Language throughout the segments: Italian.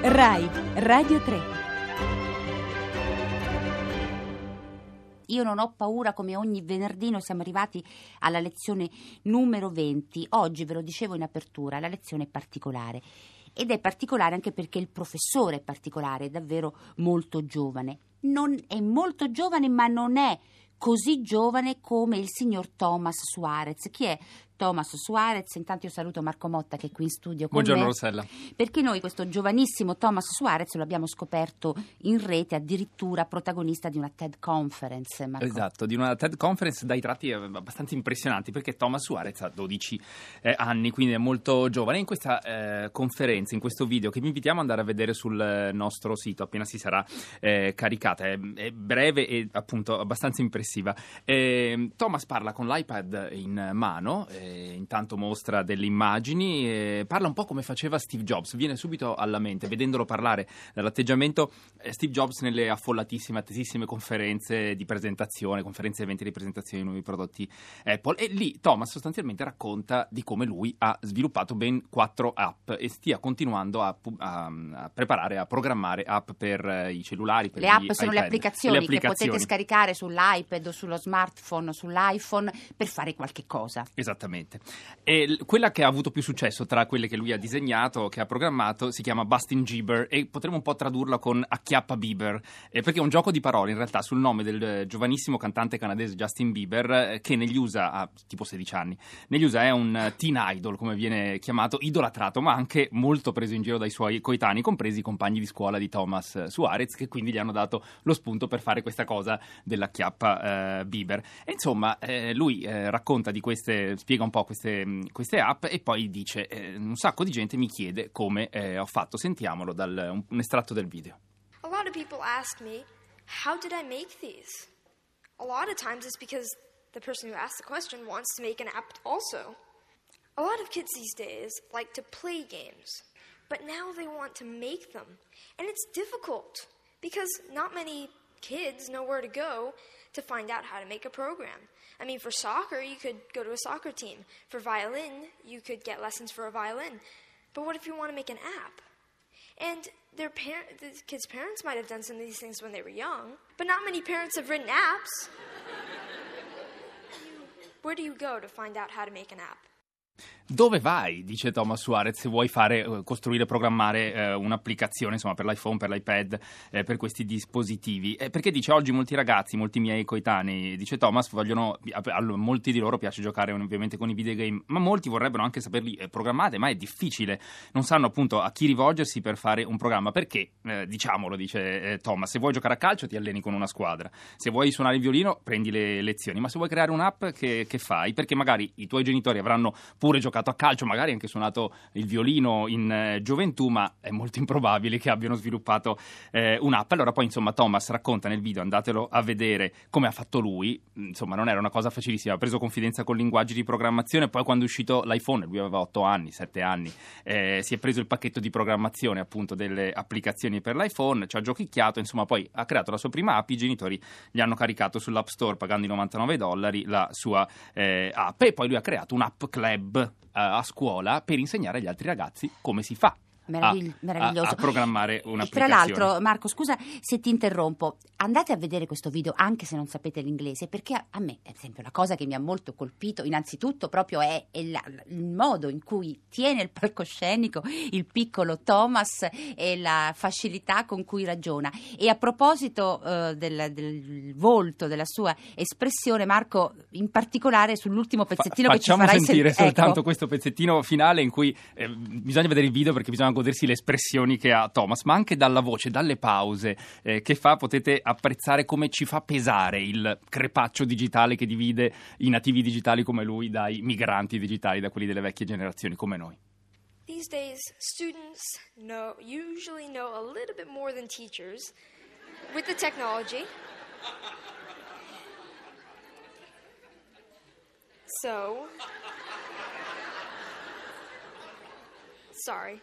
RAI Radio 3 Io non ho paura come ogni venerdì, noi siamo arrivati alla lezione numero 20. Oggi, ve lo dicevo in apertura, la lezione è particolare. Ed è particolare anche perché il professore è particolare, è davvero molto giovane. Non è molto giovane, ma non è così giovane come il signor Thomas Suarez. Chi è Thomas Suarez. Intanto io saluto Marco Motta che è qui in studio con Buongiorno me. Rossella. Perché noi questo giovanissimo Thomas Suarez lo abbiamo scoperto in rete addirittura protagonista di una TED Conference. Marco. Esatto, di una TED Conference dai tratti abbastanza impressionanti perché Thomas Suarez ha 12 eh, anni, quindi è molto giovane. In questa eh, conferenza, in questo video che vi invitiamo ad andare a vedere sul nostro sito appena si sarà eh, caricata, è, è, breve e appunto abbastanza impressiva. Ehm, Thomas parla con l'iPad in mano eh, eh, intanto mostra delle immagini, eh, parla un po' come faceva Steve Jobs, viene subito alla mente, vedendolo parlare dall'atteggiamento eh, Steve Jobs nelle affollatissime, attesissime conferenze di presentazione, conferenze e eventi di presentazione di nuovi prodotti Apple e lì Thomas sostanzialmente racconta di come lui ha sviluppato ben quattro app e stia continuando a, a, a preparare, a programmare app per uh, i cellulari. Per le app sono le applicazioni, le applicazioni, che potete scaricare sull'iPad o sullo smartphone o sull'iPhone per fare qualche cosa. Esattamente. E quella che ha avuto più successo tra quelle che lui ha disegnato, che ha programmato, si chiama Bustin Bieber e potremmo un po' tradurla con Acchiappa Bieber, eh, perché è un gioco di parole in realtà sul nome del eh, giovanissimo cantante canadese Justin Bieber, eh, che negli USA ha tipo 16 anni. Negli USA è un eh, teen idol, come viene chiamato, idolatrato, ma anche molto preso in giro dai suoi coetanei, compresi i compagni di scuola di Thomas eh, Suarez, che quindi gli hanno dato lo spunto per fare questa cosa dell'acchiappa eh, Bieber. E insomma, lui racconta di queste, spiega un po' queste, queste app e poi dice eh, un sacco di gente mi chiede come eh, ho fatto. Sentiamolo dal un, un estratto del video. A lot of people ask me, how did I make these? A lot of times it's because the person who asked the question wants to make an app also. A lot of kids these days like to play games, but now they want to make them. And it's difficult because not many kids know where to go to find out how to make a program. I mean, for soccer, you could go to a soccer team. For violin, you could get lessons for a violin. But what if you want to make an app? And their par- the kids' parents might have done some of these things when they were young, but not many parents have written apps. Where do you go to find out how to make an app? Dove vai, dice Thomas Suarez, se vuoi fare, eh, costruire, programmare eh, un'applicazione insomma, per l'iPhone, per l'iPad, eh, per questi dispositivi? Eh, perché dice oggi molti ragazzi, molti miei coetanei, dice Thomas, vogliono, a, molti di loro piace giocare ovviamente con i videogame, ma molti vorrebbero anche saperli eh, programmare, ma è difficile, non sanno appunto a chi rivolgersi per fare un programma, perché, eh, diciamolo, dice Thomas, se vuoi giocare a calcio ti alleni con una squadra, se vuoi suonare il violino prendi le lezioni, ma se vuoi creare un'app che, che fai? Perché magari i tuoi genitori avranno pure giocato giocato a calcio, magari anche suonato il violino in eh, gioventù, ma è molto improbabile che abbiano sviluppato eh, un'app. Allora poi insomma Thomas racconta nel video, andatelo a vedere come ha fatto lui, insomma non era una cosa facilissima, ha preso confidenza con linguaggi di programmazione, poi quando è uscito l'iPhone, lui aveva 8 anni, 7 anni, eh, si è preso il pacchetto di programmazione appunto delle applicazioni per l'iPhone, ci ha giochicchiato, insomma poi ha creato la sua prima app, i genitori gli hanno caricato sull'App Store pagando i 99 dollari la sua eh, app e poi lui ha creato un'app club a scuola per insegnare agli altri ragazzi come si fa Meravigli- meraviglioso. A, a, programmare un'applicazione. Tra l'altro, Marco, scusa se ti interrompo, andate a vedere questo video anche se non sapete l'inglese, perché a, a me, ad esempio, la cosa che mi ha molto colpito, innanzitutto, proprio è, è la, il modo in cui tiene il palcoscenico il piccolo Thomas e la facilità con cui ragiona. E a proposito uh, del, del, volto, della sua espressione, Marco, in particolare sull'ultimo pezzettino Fa, che ci farai sentire sen- soltanto ecco. questo pezzettino finale in cui eh, bisogna vedere il video perché bisogna godersi le espressioni che ha Thomas, ma anche dalla voce, dalle pause eh, che fa, potete apprezzare come ci fa pesare il crepaccio digitale che divide i nativi digitali come lui dai migranti digitali, da quelli delle vecchie generazioni come noi. These days, students know, usually know a little bit more than teachers with the technology. So, sorry.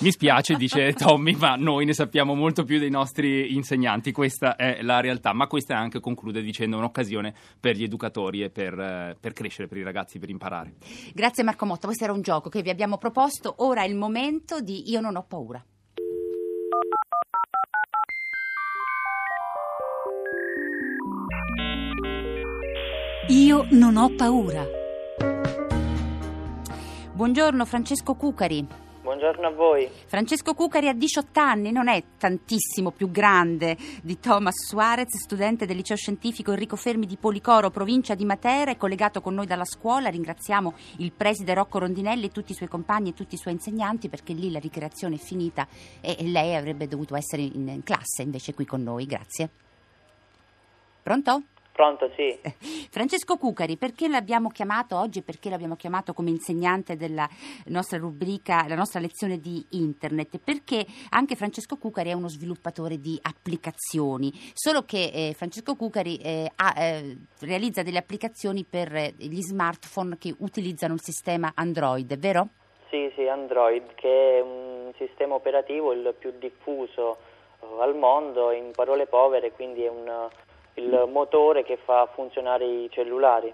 Mi spiace, dice Tommy, ma noi ne sappiamo molto più dei nostri insegnanti, questa è la realtà, ma questa è anche, conclude dicendo, un'occasione per gli educatori e per, eh, per crescere, per i ragazzi, per imparare. Grazie Marco Motto, questo era un gioco che vi abbiamo proposto, ora è il momento di Io non ho paura. Io non ho paura. Buongiorno Francesco Cucari. Buongiorno a voi. Francesco Cucari ha 18 anni, non è tantissimo più grande di Thomas Suarez, studente del liceo scientifico Enrico Fermi di Policoro, provincia di Matera, è collegato con noi dalla scuola. Ringraziamo il preside Rocco Rondinelli e tutti i suoi compagni e tutti i suoi insegnanti perché lì la ricreazione è finita e lei avrebbe dovuto essere in classe invece qui con noi. Grazie. Pronto? Pronto, sì. Francesco Cucari, perché l'abbiamo chiamato oggi? Perché l'abbiamo chiamato come insegnante della nostra rubrica, la nostra lezione di internet? Perché anche Francesco Cucari è uno sviluppatore di applicazioni, solo che eh, Francesco Cucari eh, ha, eh, realizza delle applicazioni per eh, gli smartphone che utilizzano il sistema Android, vero? Sì, sì, Android, che è un sistema operativo il più diffuso eh, al mondo, in parole povere, quindi è un il motore che fa funzionare i cellulari.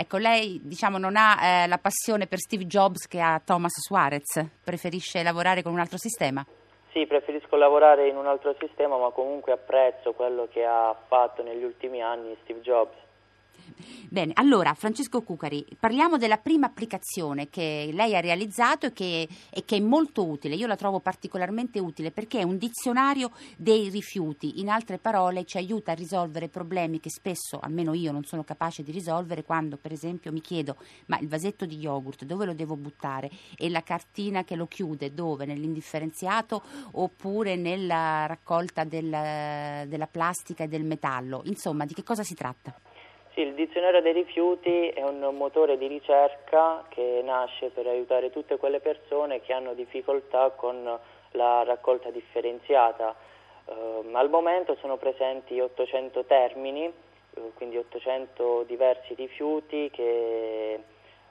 Ecco, lei diciamo, non ha eh, la passione per Steve Jobs che ha Thomas Suarez, preferisce lavorare con un altro sistema? Sì, preferisco lavorare in un altro sistema, ma comunque apprezzo quello che ha fatto negli ultimi anni Steve Jobs. Bene, allora Francesco Cucari, parliamo della prima applicazione che lei ha realizzato e che, e che, è molto utile. Io la trovo particolarmente utile perché è un dizionario dei rifiuti. In altre parole, ci aiuta a risolvere problemi che spesso, almeno io, non sono capace di risolvere quando, per esempio, mi chiedo: ma il vasetto di yogurt dove lo devo buttare? E la cartina che lo chiude dove? Nell'indifferenziato oppure nella raccolta del, della plastica e del metallo? Insomma, di che cosa si tratta? Sì, il dizionario dei rifiuti è un motore di ricerca che nasce per aiutare tutte quelle persone che hanno difficoltà con la raccolta differenziata. Uh, al momento sono presenti 800 termini, uh, quindi 800 diversi rifiuti che,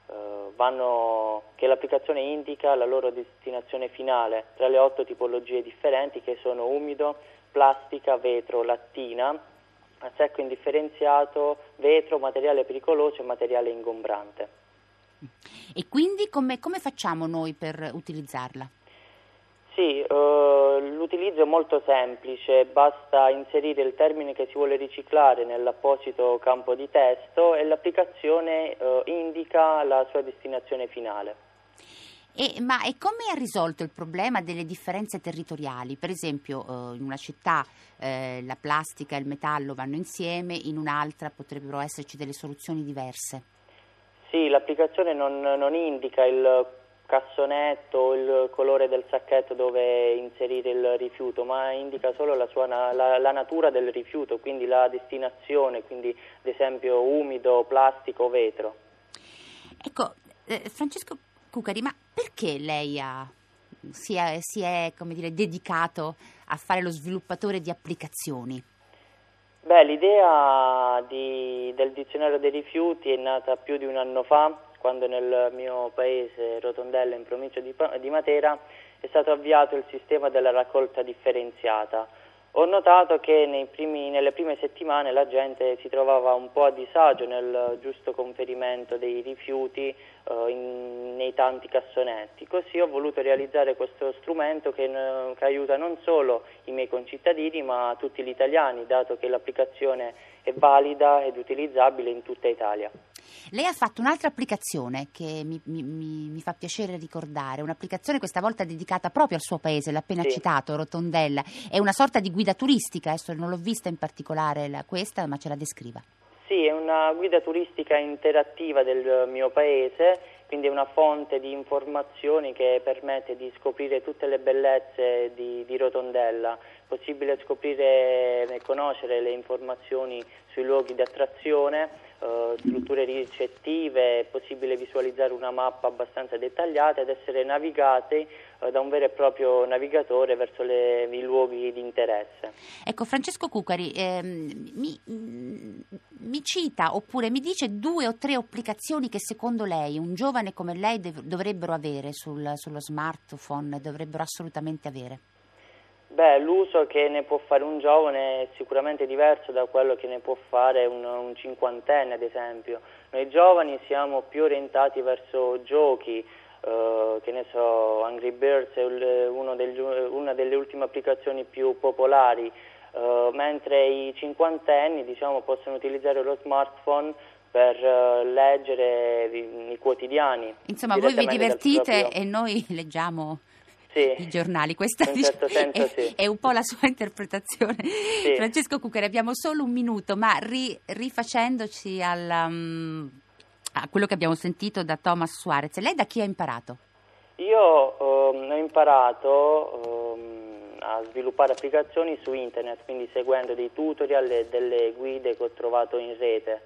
uh, vanno, che l'applicazione indica la loro destinazione finale tra le otto tipologie differenti che sono umido, plastica, vetro, lattina a secco indifferenziato, vetro, materiale pericoloso e materiale ingombrante. E quindi come, come facciamo noi per utilizzarla? Sì, eh, l'utilizzo è molto semplice, basta inserire il termine che si vuole riciclare nell'apposito campo di testo e l'applicazione eh, indica la sua destinazione finale. E, ma e come ha risolto il problema delle differenze territoriali? Per esempio, eh, in una città eh, la plastica e il metallo vanno insieme, in un'altra potrebbero esserci delle soluzioni diverse. Sì, l'applicazione non, non indica il cassonetto, il colore del sacchetto dove inserire il rifiuto, ma indica solo la, sua, la, la, natura del rifiuto, quindi la destinazione, quindi ad esempio umido, plastico, vetro. Ecco, eh, Francesco Cucari, ma perché lei ha, si è, si è dire, dedicato a fare lo sviluppatore di applicazioni? Beh, l'idea di, del dizionario dei rifiuti è nata più di un anno fa, quando nel mio paese, Rotondella, in provincia di, di Matera, è stato avviato il sistema della raccolta differenziata ho notato che primi, nelle prime settimane la gente si trovava un po' a disagio nel giusto conferimento dei rifiuti eh, in, nei tanti cassonetti. Così ho voluto realizzare questo strumento che, che, aiuta non solo i miei concittadini ma tutti gli italiani, dato che l'applicazione è valida ed utilizzabile in tutta Italia. Lei ha fatto un'altra applicazione che mi, mi, mi, fa piacere ricordare, un'applicazione questa volta dedicata proprio al suo paese, l'ha appena sì. citato, Rotondella. È una sorta di guida turistica, adesso non l'ho vista in particolare la, questa, ma ce la descriva. Sì, è una guida turistica interattiva del mio paese, quindi è una fonte di informazioni che permette di scoprire tutte le bellezze di, di Rotondella. Possibile scoprire e conoscere le informazioni sui luoghi di attrazione, eh, strutture ricettive, è possibile visualizzare una mappa abbastanza dettagliata ed essere navigati eh, da un vero e proprio navigatore verso le, i luoghi di interesse. Ecco, Francesco Cucari, ehm, mi, mi cita oppure mi dice due o tre applicazioni che secondo lei un giovane come lei dev- dovrebbero avere sul- sullo smartphone, dovrebbero assolutamente avere. Beh, l'uso che ne può fare un giovane è sicuramente diverso da quello che ne può fare un, un cinquantenne, ad esempio. Noi giovani siamo più orientati verso giochi, eh, che ne so, Angry Birds è degli- una delle ultime applicazioni più popolari, eh, mentre i cinquantenni diciamo, possono utilizzare lo smartphone per eh, leggere i, i quotidiani. Insomma, voi vi divertite e noi leggiamo Sì. i giornali. Questa In certo senso è, sì. è un po' la sua interpretazione. Francesco Cucchiari, abbiamo solo un minuto, ma ri- rifacendoci al, um, a quello che abbiamo sentito da Thomas Suarez, lei da chi ha imparato? Io ehm, ho imparato ehm, a sviluppare applicazioni su internet, quindi seguendo dei tutorial e delle guide che ho trovato in rete.